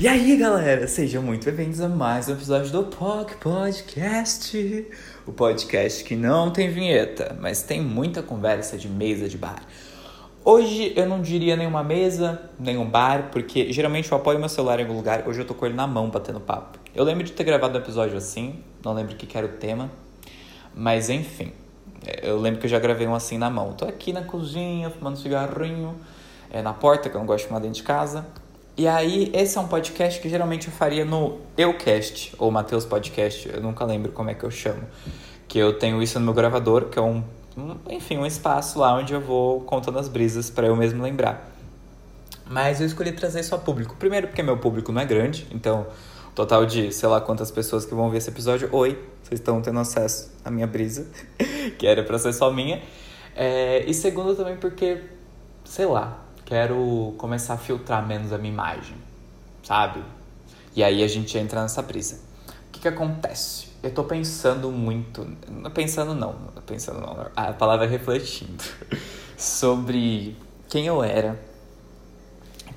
E aí, galera, sejam muito bem-vindos a mais um episódio do POC Podcast. O podcast que não tem vinheta, mas tem muita conversa de mesa de bar. Hoje eu não diria nenhuma mesa, nenhum bar, porque geralmente eu apoio meu celular em algum lugar, hoje eu tô com ele na mão batendo papo. Eu lembro de ter gravado um episódio assim, não lembro o que era o tema, mas enfim, eu lembro que eu já gravei um assim na mão. Tô aqui na cozinha, fumando cigarrinho, é, na porta, que eu não gosto de fumar dentro de casa. E aí, esse é um podcast que geralmente eu faria no Eucast, ou Mateus Podcast, eu nunca lembro como é que eu chamo. Que eu tenho isso no meu gravador, que é um, um enfim, um espaço lá onde eu vou contando as brisas para eu mesmo lembrar. Mas eu escolhi trazer isso a público. Primeiro porque meu público não é grande, então total de sei lá quantas pessoas que vão ver esse episódio. Oi, vocês estão tendo acesso à minha brisa, que era pra ser só minha. É, e segundo também porque, sei lá, quero começar a filtrar menos a minha imagem, sabe? E aí a gente entra nessa brisa. O que que acontece? Eu tô pensando muito, pensando não, pensando não, a palavra é refletindo sobre quem eu era,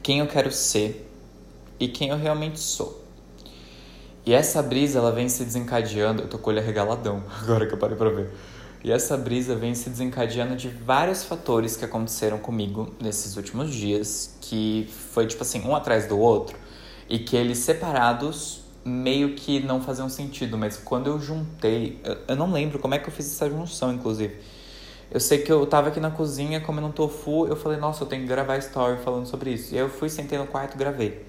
quem eu quero ser e quem eu realmente sou. E essa brisa ela vem se desencadeando, eu tô com o olho arregaladão agora que eu parei pra ver. E essa brisa vem se desencadeando de vários fatores que aconteceram comigo nesses últimos dias, que foi tipo assim, um atrás do outro, e que eles separados meio que não faziam sentido, mas quando eu juntei, eu, não lembro como é que eu fiz essa junção, inclusive. Eu sei que eu tava aqui na cozinha comendo um tofu, eu falei, nossa, eu tenho que gravar story falando sobre isso. E aí eu fui, sentei no quarto gravei.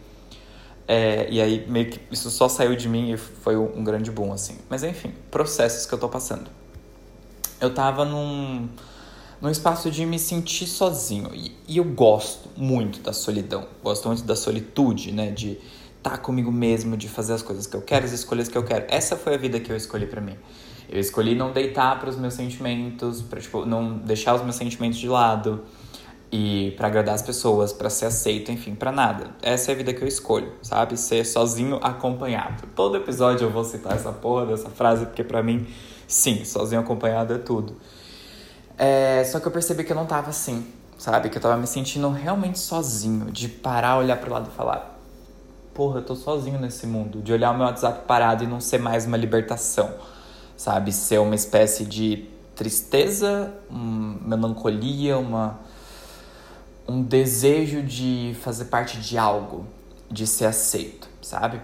É, e aí meio que isso só saiu de mim e foi um grande boom, assim. Mas enfim, processos que eu tô passando eu tava num, num espaço de me sentir sozinho. E, e eu gosto muito da solidão. Gosto muito da solitude, né? De estar tá comigo mesmo, de fazer as coisas que eu quero, as escolhas que eu quero. Essa foi a vida que eu escolhi para mim. Eu escolhi não deitar para os meus sentimentos, para tipo, não deixar os meus sentimentos de lado e para agradar as pessoas, para ser aceito, enfim, para nada. Essa é a vida que eu escolho, sabe? Ser sozinho acompanhado. Todo episódio eu vou citar essa porra dessa frase porque para mim Sim, sozinho acompanhado é tudo. É, só que eu percebi que eu não tava assim, sabe? Que eu tava me sentindo realmente sozinho, de parar, olhar pro lado e falar: Porra, eu tô sozinho nesse mundo. De olhar o meu WhatsApp parado e não ser mais uma libertação, sabe? Ser uma espécie de tristeza, uma melancolia, uma, um desejo de fazer parte de algo, de ser aceito, sabe?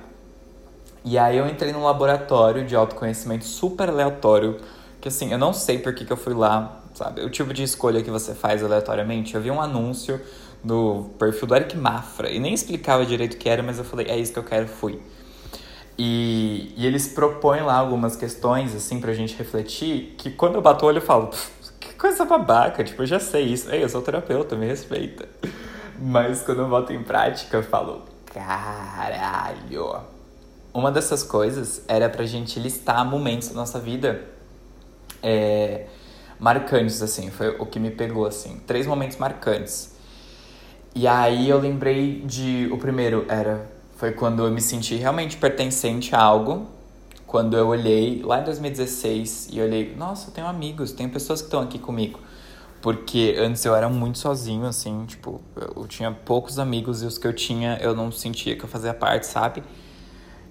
E aí eu entrei num laboratório de autoconhecimento super aleatório, que assim, eu não sei por que, que eu fui lá, sabe? O tipo de escolha que você faz aleatoriamente. Eu vi um anúncio no perfil do Eric Mafra, e nem explicava direito o que era, mas eu falei, é isso que eu quero, fui. E, e eles propõem lá algumas questões, assim, pra gente refletir, que quando eu bato o olho eu falo, que coisa babaca, tipo, eu já sei isso. Ei, eu sou terapeuta, me respeita. Mas quando eu boto em prática, eu falo, caralho uma dessas coisas era pra gente listar momentos da nossa vida é, marcantes, assim. Foi o que me pegou, assim. Três momentos marcantes. E aí eu lembrei de... O primeiro era... Foi quando eu me senti realmente pertencente a algo. Quando eu olhei lá em 2016 e olhei... Nossa, eu tenho amigos, tenho pessoas que estão aqui comigo. Porque antes eu era muito sozinho, assim, tipo... Eu tinha poucos amigos e os que eu tinha eu não sentia que eu fazia parte, sabe?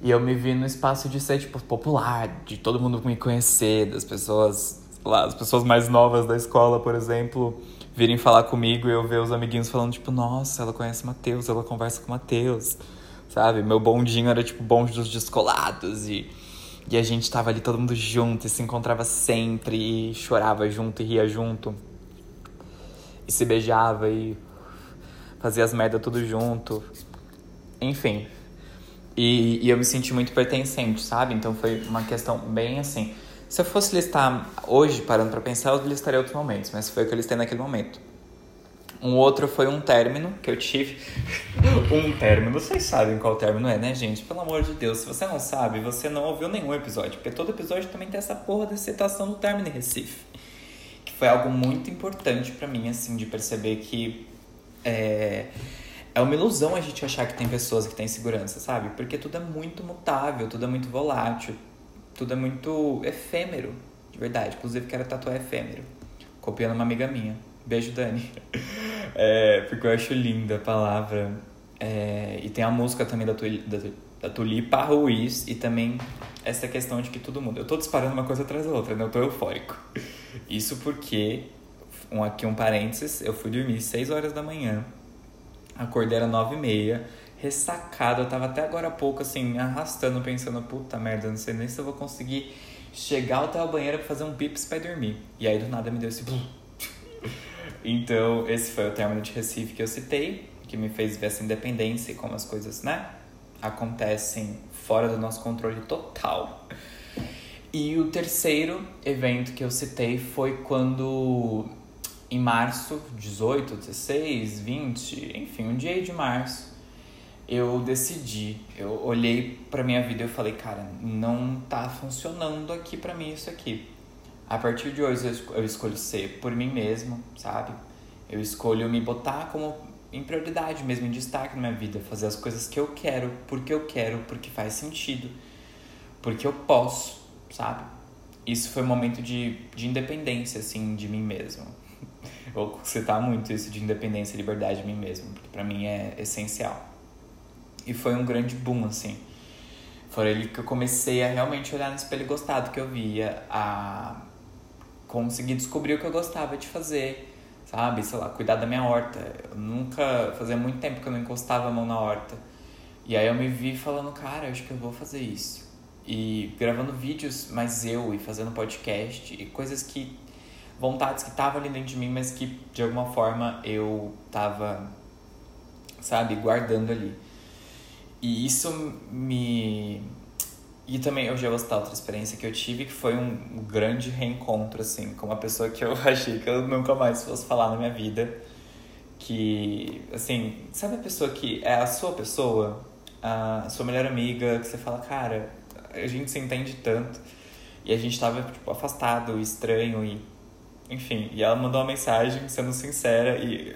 E eu me vi no espaço de ser, tipo, popular, de todo mundo me conhecer, das pessoas, lá, as pessoas mais novas da escola, por exemplo, virem falar comigo e eu ver os amiguinhos falando, tipo, nossa, ela conhece Matheus, ela conversa com Matheus, sabe? Meu bondinho era, tipo, bonde dos descolados e, e a gente tava ali todo mundo junto e se encontrava sempre e chorava junto e ria junto. E se beijava e fazia as merdas tudo junto. Enfim, e, e eu me senti muito pertencente, sabe? Então foi uma questão bem assim. Se eu fosse listar hoje, parando para pensar, eu listaria outros momentos, mas foi o que eu listei naquele momento. Um outro foi um término que eu tive. um término, vocês sabem qual término é, né, gente? Pelo amor de Deus, se você não sabe, você não ouviu nenhum episódio, porque todo episódio também tem essa porra da citação do término em Recife. Que foi algo muito importante para mim, assim, de perceber que. É é uma ilusão a gente achar que tem pessoas que têm segurança, sabe? Porque tudo é muito mutável, tudo é muito volátil, tudo é muito efêmero, de verdade. Inclusive, quero tatuar efêmero, copiando uma amiga minha. Beijo, Dani. É, porque eu acho linda a palavra É, e tem a música também da, da, da Tulipa Ruiz e também essa questão de que tudo muda. Eu tô disparando uma coisa atrás da outra, né? Eu tô eufórico. Isso porque, um, aqui um parênteses, eu fui dormir 6 horas da manhã, acordei era 9 e meia, ressacado, eu tava até agora há pouco assim, me arrastando, pensando, puta merda, não sei nem se eu vou conseguir chegar até o banheiro pra fazer um pips pra dormir. E aí do nada me deu esse... então, esse foi o término de Recife que eu citei, que me fez ver essa independência e como as coisas, né, acontecem fora do nosso controle total. E o terceiro evento que eu citei foi quando, em março, 18, 16, 20, enfim, um dia de março, eu decidi, eu olhei pra minha vida e eu falei, cara, não tá funcionando aqui pra mim isso aqui. A partir de hoje eu escolho ser por mim mesmo, sabe? Eu escolho me botar como em prioridade mesmo, em destaque na minha vida, fazer as coisas que eu quero, porque eu quero, porque faz sentido, porque eu posso, sabe? Isso foi um momento de, de independência, assim, de mim mesmo. Vou citar muito isso de independência e liberdade de mim mesmo, porque pra mim é essencial. E foi um grande boom, assim. Foi ali que eu comecei a realmente olhar no espelho e gostar do que eu via, a conseguir descobrir o que eu gostava de fazer, sabe? Sei lá, cuidar da minha horta. Eu nunca, fazia muito tempo que eu não encostava a mão na horta. E aí eu me vi falando, cara, acho que eu vou fazer isso. E gravando vídeos, mas eu, e fazendo podcast, e coisas que. Vontades que estavam ali dentro de mim, mas que de alguma forma eu tava, sabe, guardando ali. E isso me e também eu já vou citar outra experiência que eu tive, que foi um grande reencontro, assim, com uma pessoa que eu achei que eu nunca mais fosse falar na minha vida. Que, assim, sabe a pessoa que é a sua pessoa, a sua melhor amiga, que você fala, cara, a gente se entende tanto. E a gente tava, tipo, afastado, estranho e. Enfim, e ela mandou uma mensagem sendo sincera e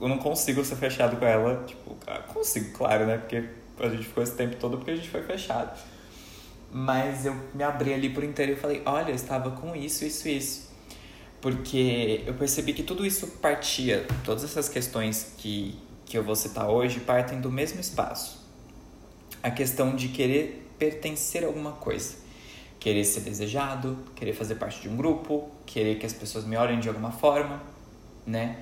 eu não consigo ser fechado com ela. Tipo, consigo, claro, né? Porque a gente ficou esse tempo todo porque a gente foi fechado. Mas eu me abri ali por inteiro e falei: olha, eu estava com isso, isso, isso. Porque eu percebi que tudo isso partia, todas essas questões que, que eu vou citar hoje, partem do mesmo espaço. A questão de querer pertencer a alguma coisa. Querer ser desejado, querer fazer parte de um grupo, querer que as pessoas me olhem de alguma forma, né?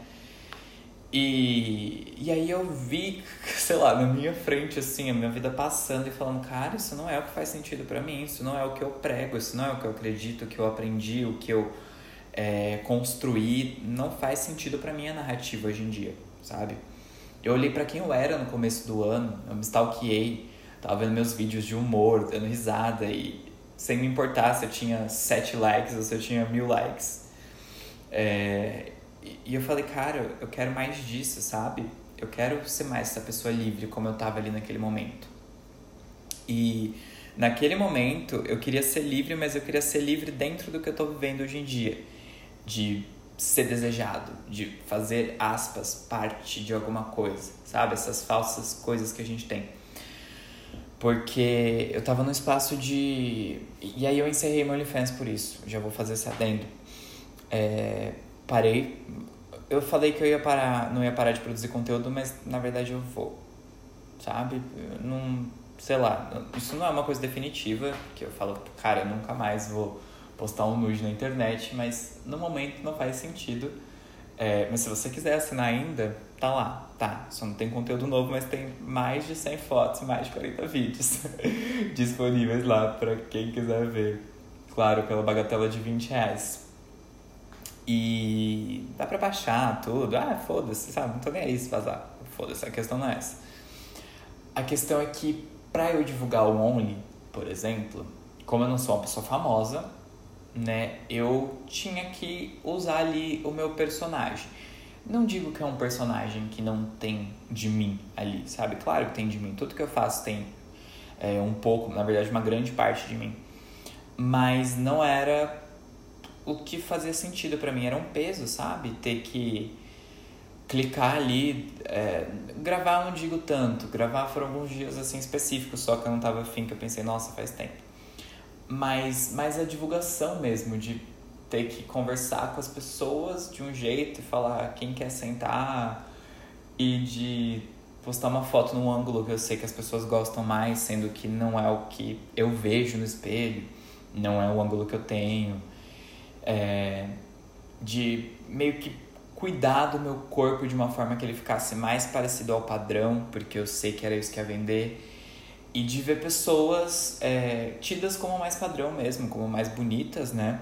E, e aí eu vi, sei lá, na minha frente, assim, a minha vida passando e falando, cara, isso não é o que faz sentido para mim, isso não é o que eu prego, isso não é o que eu acredito, o que eu aprendi, o que eu é, construí, não faz sentido para minha narrativa hoje em dia, sabe? Eu olhei para quem eu era no começo do ano, eu me stalkeei, tava vendo meus vídeos de humor, dando risada e sem me importar se eu tinha sete likes ou se eu tinha mil likes. É, e eu falei, cara, eu quero mais disso, sabe? Eu quero ser mais essa pessoa livre como eu tava ali naquele momento. E naquele momento eu queria ser livre, mas eu queria ser livre dentro do que eu tô vivendo hoje em dia. De ser desejado, de fazer aspas parte de alguma coisa, sabe? Essas falsas coisas que a gente tem. Porque eu tava num espaço de. E aí eu encerrei meu OnlyFans por isso. Já vou fazer esse adendo. É, parei. Eu falei que eu ia parar, não ia parar de produzir conteúdo, mas na verdade eu vou. Sabe? Não, sei lá, isso não é uma coisa definitiva, que eu falo, cara, eu nunca mais vou postar um nude na internet, mas no momento não faz sentido. É, mas se você quiser assinar ainda, tá lá, tá. Só não tem conteúdo novo, mas tem mais de 100 fotos mais de 40 vídeos disponíveis lá para quem quiser ver. Claro, pela bagatela de 20 reais. E dá pra baixar tudo. Ah, foda-se, sabe? Não tô nem aí se vazar. Foda-se, a questão não é essa. A questão é que pra eu divulgar o Only, por exemplo, como eu não sou uma pessoa famosa, né, eu tinha que usar ali o meu personagem. Não digo que é um personagem que não tem de mim ali, sabe? Claro que tem de mim. Tudo que eu faço tem é, um pouco, na verdade, uma grande parte de mim. Mas não era o que fazia sentido para mim era um peso, sabe? Ter que clicar ali, é, gravar não digo tanto, gravar foram alguns dias assim específicos, só que eu não tava afim, que eu pensei, nossa, faz tempo. Mas, mas a divulgação mesmo, de ter que conversar com as pessoas de um jeito e falar quem quer sentar e de postar uma foto num ângulo que eu sei que as pessoas gostam mais, sendo que não é o que eu vejo no espelho, não é o ângulo que eu tenho. É, de meio que cuidar do meu corpo de uma forma que ele ficasse mais parecido ao padrão, porque eu sei que era isso que ia vender. E de ver pessoas é, tidas como mais padrão mesmo, como mais bonitas, né?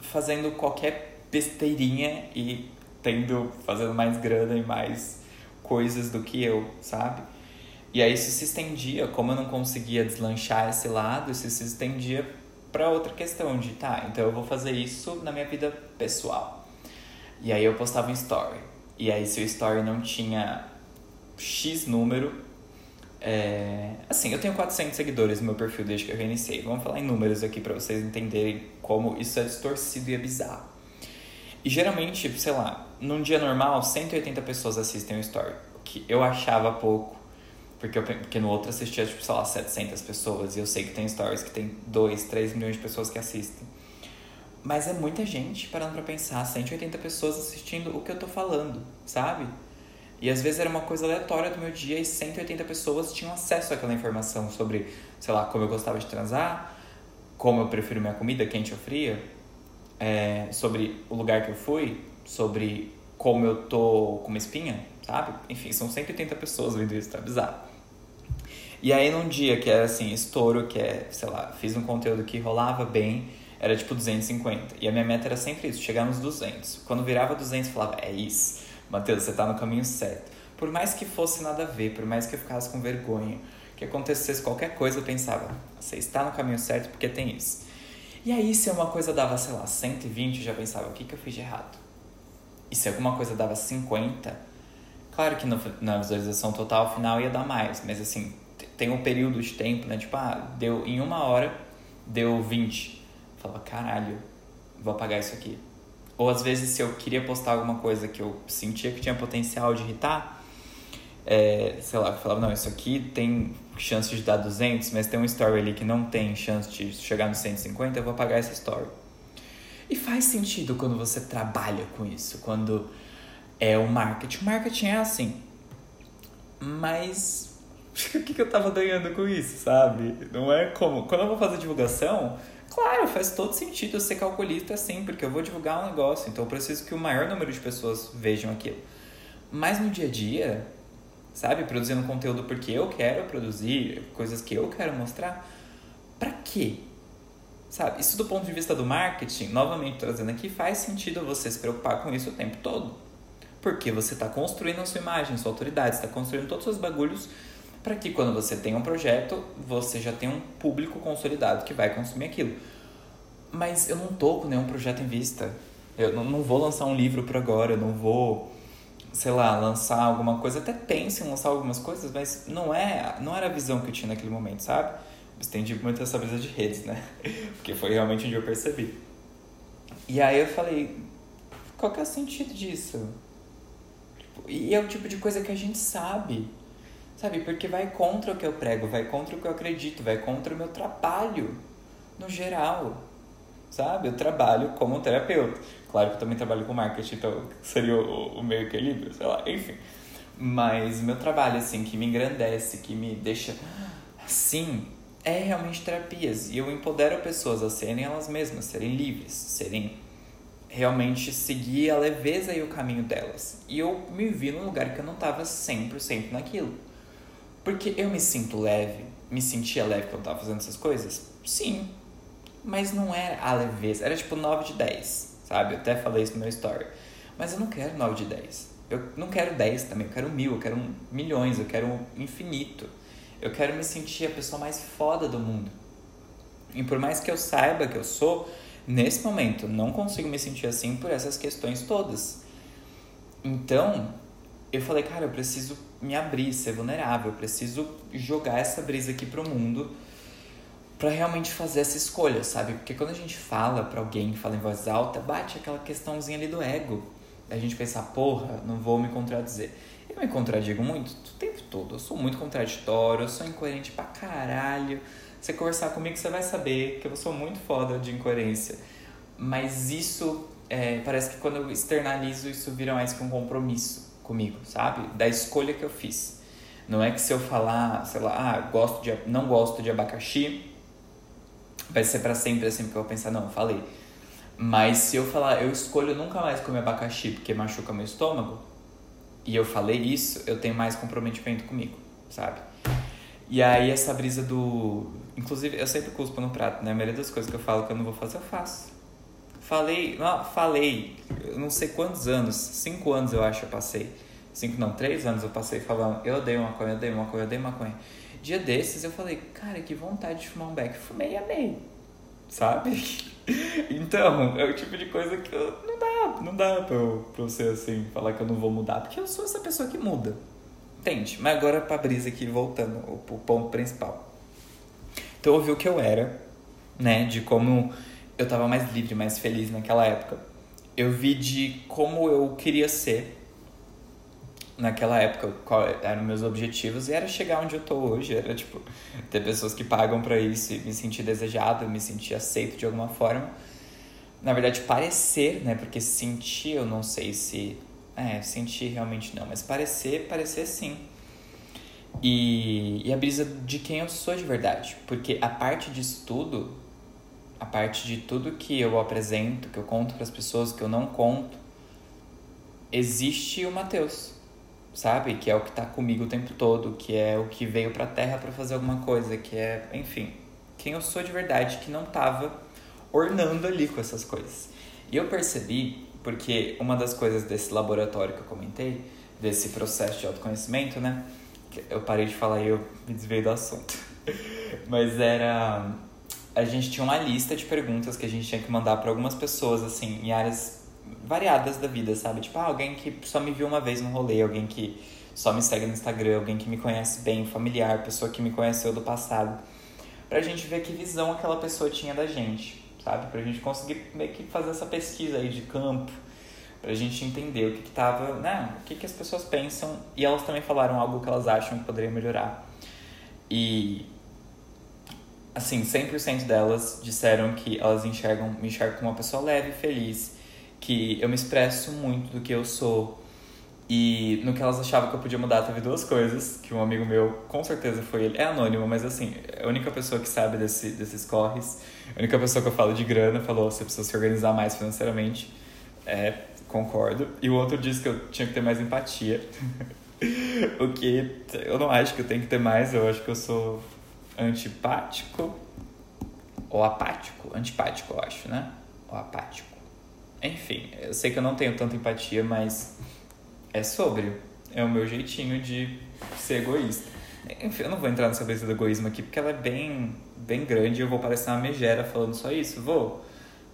Fazendo qualquer besteirinha e tendo, fazendo mais grana e mais coisas do que eu, sabe? E aí isso se estendia, como eu não conseguia deslanchar esse lado, isso se estendia para outra questão de, tá, então eu vou fazer isso na minha vida pessoal. E aí eu postava um story. E aí se o story não tinha X número, é... assim, eu tenho 400 seguidores no meu perfil desde que eu reiniciei. Vamos falar em números aqui para vocês entenderem como isso é distorcido e é bizarro. E geralmente, sei lá, num dia normal, 180 pessoas assistem o story, o que eu achava pouco, porque, eu, porque no outro assistia, tipo, sei lá, 700 pessoas, e eu sei que tem stories que tem 2, 3 milhões de pessoas que assistem. Mas é muita gente parando pra pensar, 180 pessoas assistindo o que eu tô falando, sabe? E às vezes era uma coisa aleatória do meu dia e 180 pessoas tinham acesso àquela informação sobre, sei lá, como eu gostava de transar, como eu prefiro minha comida, quente ou fria, é, sobre o lugar que eu fui, sobre como eu tô com uma espinha, sabe? Enfim, são 180 pessoas vendo isso, tá bizarro. E aí num dia que era assim, estouro, que é, sei lá, fiz um conteúdo que rolava bem, era tipo 250. E a minha meta era sempre isso, chegar nos 200. Quando virava 200, eu falava, é isso, Matheus, você tá no caminho certo. Por mais que fosse nada a ver, por mais que eu ficasse com vergonha, que acontecesse qualquer coisa, eu pensava, você está no caminho certo porque tem isso. E aí, se uma coisa dava, sei lá, 120, eu já pensava, o que, que eu fiz de errado? E se alguma coisa dava 50, claro que no, na visualização total final ia dar mais, mas assim, tem um período de tempo, né? Tipo, ah, deu em uma hora, deu 20. Eu falava, caralho, vou apagar isso aqui. Ou às vezes, se eu queria postar alguma coisa que eu sentia que tinha potencial de irritar, é, sei lá, eu falava, não, isso aqui tem chance de dar 200, mas tem um story ali que não tem chance de chegar no 150, eu vou apagar essa story. E faz sentido quando você trabalha com isso, quando é o marketing. O marketing é assim. Mas o que, que eu tava ganhando com isso, sabe? Não é como. Quando eu vou fazer divulgação, claro, faz todo sentido eu ser calculista assim, porque eu vou divulgar um negócio, então eu preciso que o maior número de pessoas vejam aquilo. Mas no dia a dia, sabe? Produzindo conteúdo porque eu quero produzir, coisas que eu quero mostrar. Pra quê? Sabe? Isso do ponto de vista do marketing, novamente trazendo aqui, faz sentido você se preocupar com isso o tempo todo. Porque você está construindo a sua imagem, sua autoridade, está construindo todos os seus bagulhos para que quando você tem um projeto, você já tem um público consolidado que vai consumir aquilo. Mas eu não tô com nenhum projeto em vista. Eu não vou lançar um livro por agora, eu não vou sei lá, lançar alguma coisa, até penso em lançar algumas coisas, mas não é, não era a visão que eu tinha naquele momento, sabe? Estendi muito essa brisa de redes, né? Porque foi realmente onde eu percebi. E aí eu falei, qual que é o sentido disso? Tipo, e é o tipo de coisa que a gente sabe, sabe? Porque vai contra o que eu prego, vai contra o que eu acredito, vai contra o meu trabalho, no geral, sabe? Eu trabalho como terapeuta. Claro que eu também trabalho com marketing, então seria o, meio equilíbrio, sei lá, enfim. Mas meu trabalho, assim, que me engrandece, que me deixa assim, é realmente terapias. E eu empodero pessoas a serem elas mesmas, serem livres, serem realmente seguir a leveza e o caminho delas. E eu me vi num lugar que eu não estava sempre, sempre naquilo. Porque eu me sinto leve, me sentia leve quando eu tava fazendo essas coisas? Sim. Mas não era a leveza, era tipo 9 de 10 sabe? Eu até falei isso no meu story. Mas eu não quero 9 de 10. Eu não quero 10 também, eu quero mil, eu quero milhões, eu quero infinito. Eu quero me sentir a pessoa mais foda do mundo. E por mais que eu saiba que eu sou, nesse momento não consigo me sentir assim por essas questões todas. Então, eu falei, cara, eu preciso me abrir, ser vulnerável, eu preciso jogar essa brisa aqui pro mundo para realmente fazer essa escolha, sabe? Porque quando a gente fala para alguém, fala em voz alta, bate aquela questãozinha ali do ego. A gente pensar, porra, não vou me contradizer. Eu me contradigo muito o tempo todo. Eu sou muito contraditório, eu sou incoerente pra caralho. Você conversar comigo, você vai saber que eu sou muito foda de incoerência. Mas isso, é, parece que quando eu externalizo, isso vira mais que um compromisso. Comigo, sabe? Da escolha que eu fiz. Não é que se eu falar, sei lá, ah, gosto de, não gosto de abacaxi, vai ser para sempre assim, porque eu vou pensar, não, falei. Mas se eu falar, eu escolho nunca mais comer abacaxi porque machuca meu estômago, e eu falei isso, eu tenho mais comprometimento comigo, sabe? E aí essa brisa do. Inclusive, eu sempre cuspo no prato, né? A maioria das coisas que eu falo que eu não vou fazer, eu faço. Falei, não, falei, eu não sei quantos anos, cinco anos eu acho eu passei. Cinco, não, três anos eu passei falando, eu odeio maconha, eu odeio maconha, eu odeio maconha. Dia desses eu falei, cara, que vontade de fumar um beck. Fumei e amei, sabe? Então, é o tipo de coisa que eu, não dá, não dá pra, eu, pra você assim, falar que eu não vou mudar, porque eu sou essa pessoa que muda. Entende? Mas agora pra brisa aqui, voltando, o, o ponto principal. Então eu vi o que eu era, né, de como eu tava mais livre, mais feliz naquela época. Eu vi de como eu queria ser naquela época, qual eram meus objetivos, e era chegar onde eu tô hoje, era tipo ter pessoas que pagam para isso e me sentir desejado, me sentir aceito de alguma forma. Na verdade, parecer, né? Porque sentir, eu não sei se. É, sentir realmente não, mas parecer, parecer sim. E, e a brisa de quem eu sou de verdade. Porque a parte disso tudo, a parte de tudo que eu apresento, que eu conto para as pessoas, que eu não conto, existe o Mateus sabe? Que é o que está comigo o tempo todo, que é o que veio para a Terra para fazer alguma coisa, que é, enfim, quem eu sou de verdade, que não tava ornando ali com essas coisas. E eu percebi, porque uma das coisas desse laboratório que eu comentei, desse processo de autoconhecimento, né? Eu parei de falar e eu me desviei do assunto. Mas era. A gente tinha uma lista de perguntas que a gente tinha que mandar para algumas pessoas, assim, em áreas variadas da vida, sabe? Tipo, ah, alguém que só me viu uma vez no rolê, alguém que só me segue no Instagram, alguém que me conhece bem, familiar, pessoa que me conheceu do passado. Pra gente ver que visão aquela pessoa tinha da gente, sabe? Pra gente conseguir meio que fazer essa pesquisa aí de campo, pra gente entender o que que tava, né? O que que as pessoas pensam e elas também falaram algo que elas acham que poderia melhorar. E assim, 100% delas disseram que elas enxergam, me enxergam como uma pessoa leve, feliz, que eu me expresso muito do que eu sou. E no que elas achavam que eu podia mudar, teve duas coisas, que um amigo meu, com certeza foi ele, é anônimo, mas assim, a única pessoa que sabe desse, desses corres, a única pessoa que eu falo de grana, falou, você precisa se organizar mais financeiramente, é, concordo. E o outro disse que eu tinha que ter mais empatia, o que eu não acho que eu tenho que ter mais, eu acho que eu sou antipático, ou apático, antipático eu acho, né? Ou apático. Enfim, eu sei que eu não tenho tanta empatia, mas é sobre. É o meu jeitinho de ser egoísta. Enfim, eu não vou entrar nessa cabeça do egoísmo aqui, porque ela é bem, bem grande e eu vou parecer uma megera falando só isso. Vou.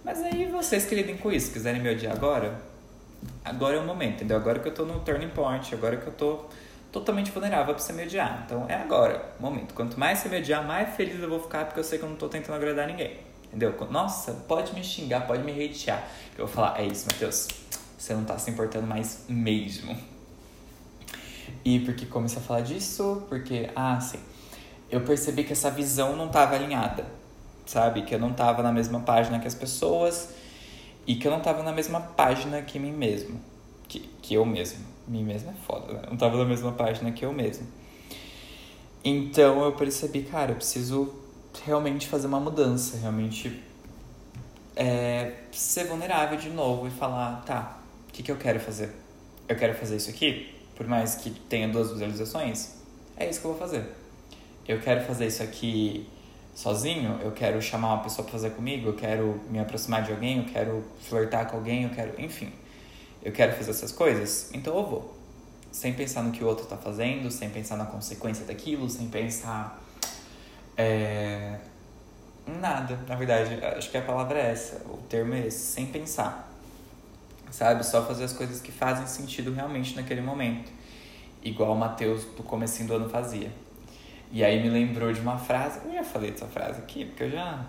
Mas aí vocês que lidem com isso, quiserem me odiar agora, agora é o momento, entendeu? Agora que eu tô no turning point, agora que eu tô totalmente vulnerável pra você me odiar. Então é agora, momento. Quanto mais você me odiar, mais feliz eu vou ficar, porque eu sei que eu não tô tentando agradar ninguém. Entendeu? Nossa, pode me xingar, pode me hatear. Eu vou falar, é isso, Matheus. Você não tá se importando mais mesmo. E por que comecei a falar disso? Porque, ah, sim. Eu percebi que essa visão não tava alinhada. Sabe? Que eu não tava na mesma página que as pessoas. E que eu não tava na mesma página que mim mesmo. Que, que eu mesmo. Mim mesmo é foda, né? Não tava na mesma página que eu mesmo. Então eu percebi, cara, eu preciso realmente fazer uma mudança, realmente é, ser vulnerável de novo e falar, tá, o que, que eu quero fazer? Eu quero fazer isso aqui, por mais que tenha duas visualizações, é isso que eu vou fazer. Eu quero fazer isso aqui sozinho, eu quero chamar uma pessoa para fazer comigo, eu quero me aproximar de alguém, eu quero flertar com alguém, eu quero, enfim, eu quero fazer essas coisas, então eu vou. Sem pensar no que o outro está fazendo, sem pensar na consequência daquilo, sem pensar é... Nada, na verdade, acho que a palavra é essa, o termo é esse, sem pensar. Sabe? Só fazer as coisas que fazem sentido realmente naquele momento. Igual o Matheus do comecinho do ano fazia. E aí me lembrou de uma frase, eu já falei dessa frase aqui, porque eu já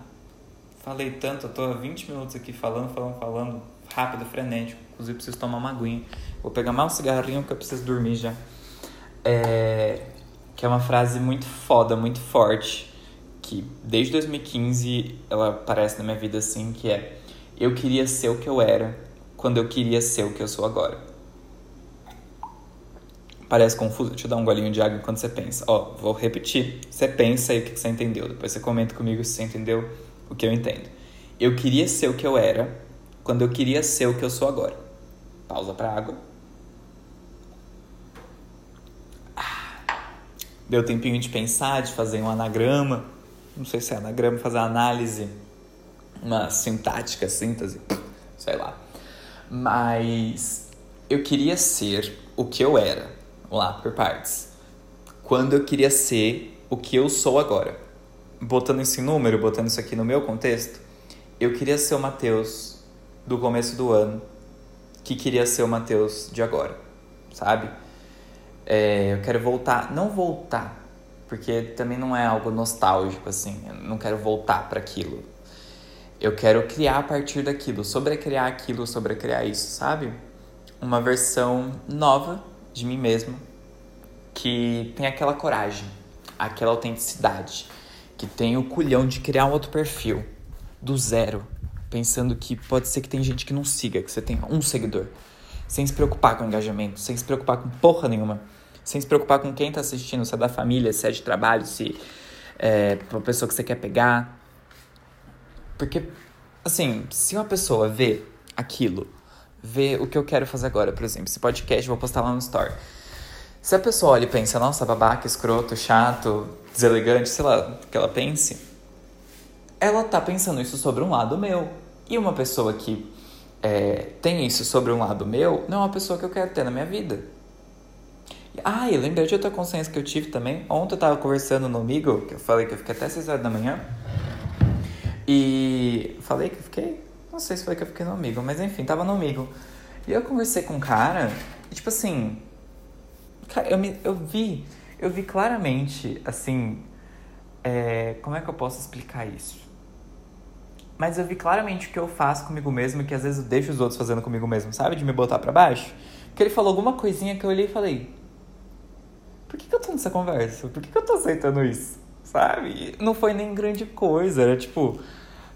falei tanto, eu tô há 20 minutos aqui falando, falando, falando, rápido, frenético. Inclusive preciso tomar uma aguinha. Vou pegar mais um cigarrinho porque eu preciso dormir já. É... Que é uma frase muito foda, muito forte que desde 2015 ela aparece na minha vida assim, que é eu queria ser o que eu era quando eu queria ser o que eu sou agora. Parece confuso? Deixa eu dar um golinho de água enquanto você pensa. Ó, vou repetir. Você pensa aí o que você entendeu. Depois você comenta comigo se você entendeu o que eu entendo. Eu queria ser o que eu era quando eu queria ser o que eu sou agora. Pausa para água. Ah, deu tempinho de pensar, de fazer um anagrama. Não sei se é anagrama, fazer análise. Uma sintática, síntese. Sei lá. Mas eu queria ser o que eu era. Vamos lá, por partes. Quando eu queria ser o que eu sou agora. Botando isso em número, botando isso aqui no meu contexto, eu queria ser o Matheus do começo do ano que queria ser o Matheus de agora, sabe? É, eu quero voltar, não voltar, porque também não é algo nostálgico assim, eu não quero voltar para aquilo. Eu quero criar a partir daquilo, sobrecriar aquilo, sobrecriar isso, sabe? Uma versão nova de mim mesmo que tem aquela coragem, aquela autenticidade, que tem o culhão de criar um outro perfil do zero, pensando que pode ser que tem gente que não siga, que você tem um seguidor, sem se preocupar com engajamento, sem se preocupar com porra nenhuma, sem se preocupar com quem tá assistindo, se é da família, se é de trabalho, se é uma pessoa que você quer pegar. Porque, assim, se uma pessoa vê aquilo, vê o que eu quero fazer agora, por exemplo, esse podcast vou postar lá no Store. Se a pessoa olha e pensa, nossa, babaca, escroto, chato, deselegante, sei lá, que ela pense, ela tá pensando isso sobre um lado meu. E uma pessoa que é, tem isso sobre um lado meu, não é uma pessoa que eu quero ter na minha vida. Ah, e lembrei de outra consciência que eu tive também. Ontem eu tava conversando no amigo, que eu falei que eu fiquei até 6 horas da manhã. E falei que eu fiquei. Não sei se foi que eu fiquei no amigo, mas enfim, tava no amigo. E eu conversei com um cara, e tipo assim. Eu, me, eu vi. Eu vi claramente, assim. É, como é que eu posso explicar isso? Mas eu vi claramente o que eu faço comigo mesmo e que às vezes eu deixo os outros fazendo comigo mesmo, sabe? De me botar para baixo. Porque ele falou alguma coisinha que eu olhei e falei: Por que, que eu tô nessa conversa? Por que, que eu tô aceitando isso? Sabe? Não foi nem grande coisa, era tipo.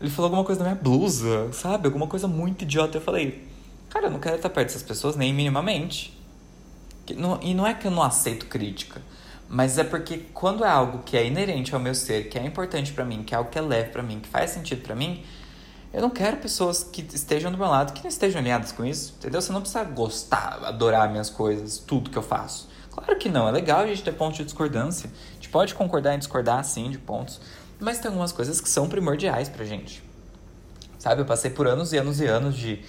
Ele falou alguma coisa da minha blusa, sabe? Alguma coisa muito idiota. Eu falei: Cara, eu não quero estar perto dessas pessoas nem minimamente. E não é que eu não aceito crítica. Mas é porque quando é algo que é inerente ao meu ser, que é importante para mim, que é algo que é leve para mim, que faz sentido para mim, eu não quero pessoas que estejam do meu lado que não estejam alinhadas com isso, entendeu? Você não precisa gostar, adorar minhas coisas, tudo que eu faço. Claro que não, é legal a gente ter pontos de discordância. A gente pode concordar e discordar, sim, de pontos, mas tem algumas coisas que são primordiais pra gente. Sabe, eu passei por anos e anos e anos de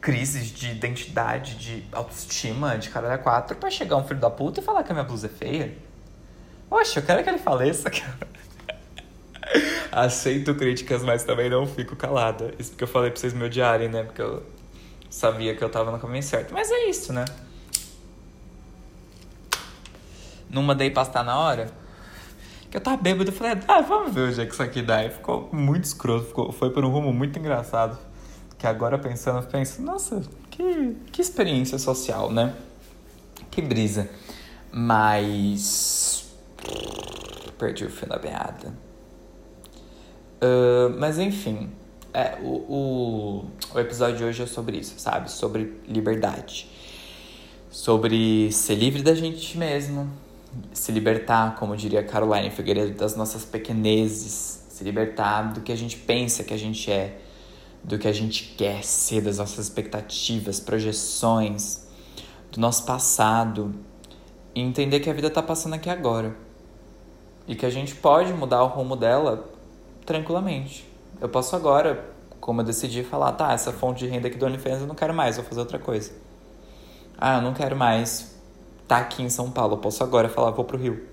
crises de identidade, de autoestima, de caralho a quatro, pra chegar um filho da puta e falar que a minha blusa é feia. Poxa, eu quero que ele faleça. Aceito críticas, mas também não fico calada. Isso porque eu falei pra vocês me odiarem, né? Porque eu sabia que eu tava no caminho certo. Mas é isso, né? Não mandei pastar na hora. Que eu tava bêbado, eu falei, ah, vamos ver o é que isso aqui dá. E ficou muito escroto, ficou, foi por um rumo muito engraçado. Que agora pensando, eu penso, nossa, que, que experiência social, né? Que brisa. Mas Perdi o fio da meada. Uh, mas enfim, é, o, o, o episódio de hoje é sobre isso, sabe? Sobre liberdade. Sobre ser livre da gente mesmo. Se libertar, como diria Caroline Figueiredo, das nossas pequenezes. Se libertar do que a gente pensa que a gente é. Do que a gente quer ser, das nossas expectativas, projeções, do nosso passado. E entender que a vida tá passando aqui agora e que a gente pode mudar o rumo dela tranquilamente. Eu posso agora, como eu decidi, falar, tá, essa fonte de renda aqui do OnlyFans eu não quero mais, vou fazer outra coisa. Ah, eu não quero mais estar tá aqui em São Paulo, eu posso agora falar, vou pro Rio.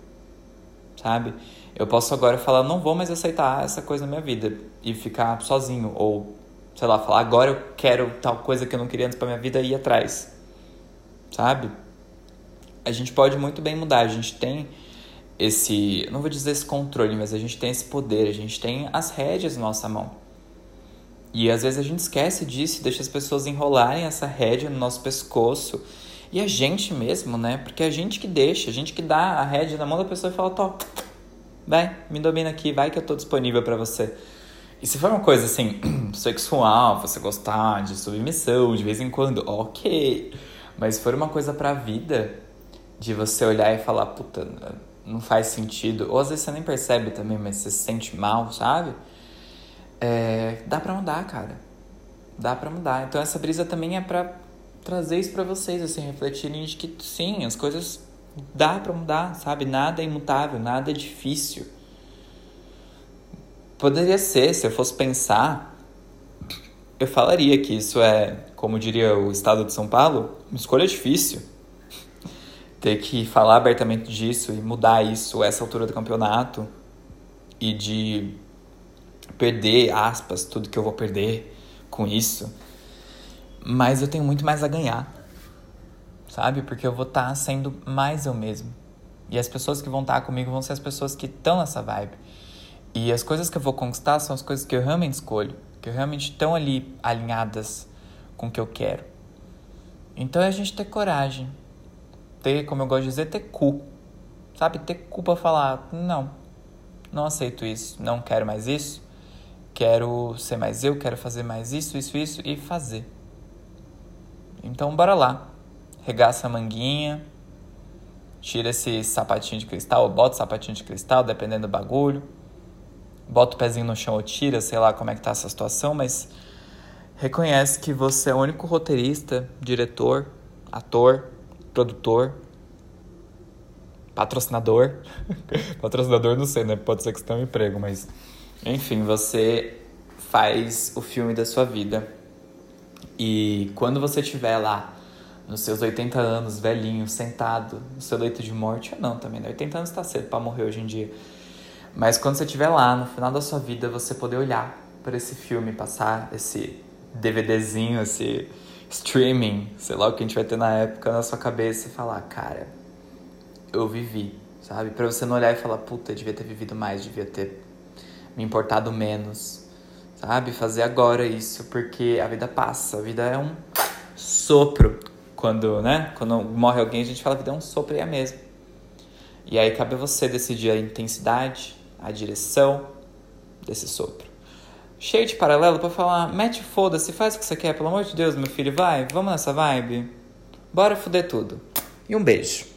Sabe? Eu posso agora falar, não vou mais aceitar essa coisa na minha vida e ficar sozinho ou sei lá, falar agora eu quero tal coisa que eu não queria antes para minha vida e ir atrás. Sabe? A gente pode muito bem mudar, a gente tem esse, não vou dizer esse controle, mas a gente tem esse poder, a gente tem as rédeas na nossa mão. E às vezes a gente esquece disso deixa as pessoas enrolarem essa rédea no nosso pescoço. E a gente mesmo, né? Porque é a gente que deixa, a gente que dá a rédea na mão da pessoa e fala, Tó, vai, me domina aqui, vai que eu tô disponível para você. E se for uma coisa assim, sexual, você gostar de submissão de vez em quando, ok. Mas se for uma coisa pra vida, De você olhar e falar, puta, não faz sentido. Ou às vezes você nem percebe também, mas você se sente mal, sabe? É, dá pra mudar, cara. Dá pra mudar. Então essa brisa também é pra trazer isso pra vocês, assim, refletirem de que sim, as coisas dá pra mudar, sabe? Nada é imutável, nada é difícil. Poderia ser, se eu fosse pensar, eu falaria que isso é, como diria o Estado de São Paulo, uma escolha difícil. Ter que falar abertamente disso e mudar isso essa altura do campeonato e de perder, aspas, tudo que eu vou perder com isso. Mas eu tenho muito mais a ganhar, sabe? Porque eu vou estar tá sendo mais eu mesmo. E as pessoas que vão estar tá comigo vão ser as pessoas que estão nessa vibe. E as coisas que eu vou conquistar são as coisas que eu realmente escolho, que realmente estão ali alinhadas com o que eu quero. Então é a gente ter coragem, ter, como eu gosto de dizer, ter cu. Sabe? Ter cu pra falar, não, não aceito isso, não quero mais isso, quero ser mais eu, quero fazer mais isso, isso, isso e fazer. Então bora lá. Regaça a manguinha, tira esse sapatinho de cristal, ou bota o sapatinho de cristal, dependendo do bagulho bota o pezinho no chão ou tira, sei lá como é que tá essa situação, mas reconhece que você é o único roteirista, diretor, ator, produtor, patrocinador. patrocinador não sei, né? Pode ser que você tenha um emprego, mas enfim, você faz o filme da sua vida. E quando você estiver lá nos seus 80 anos, velhinho, sentado no seu leito de morte, ou não também, né? 80 anos tá cedo para morrer hoje em dia mas quando você estiver lá, no final da sua vida, você poder olhar para esse filme, passar esse DVDzinho, esse streaming, sei lá o que a gente vai ter na época, na sua cabeça e falar, cara, eu vivi, sabe? Para você não olhar e falar, puta, devia ter vivido mais, devia ter me importado menos, sabe? Fazer agora isso, porque a vida passa, a vida é um sopro. Quando, né? Quando morre alguém, a gente fala, a vida é um sopro e é mesmo. E aí cabe a você decidir a intensidade, a direção desse sopro. Cheio de paralelo para falar, mete foda-se, faz o que você quer, pelo amor de Deus, meu filho, vai, vamos nessa vibe? Bora fuder tudo. E um beijo.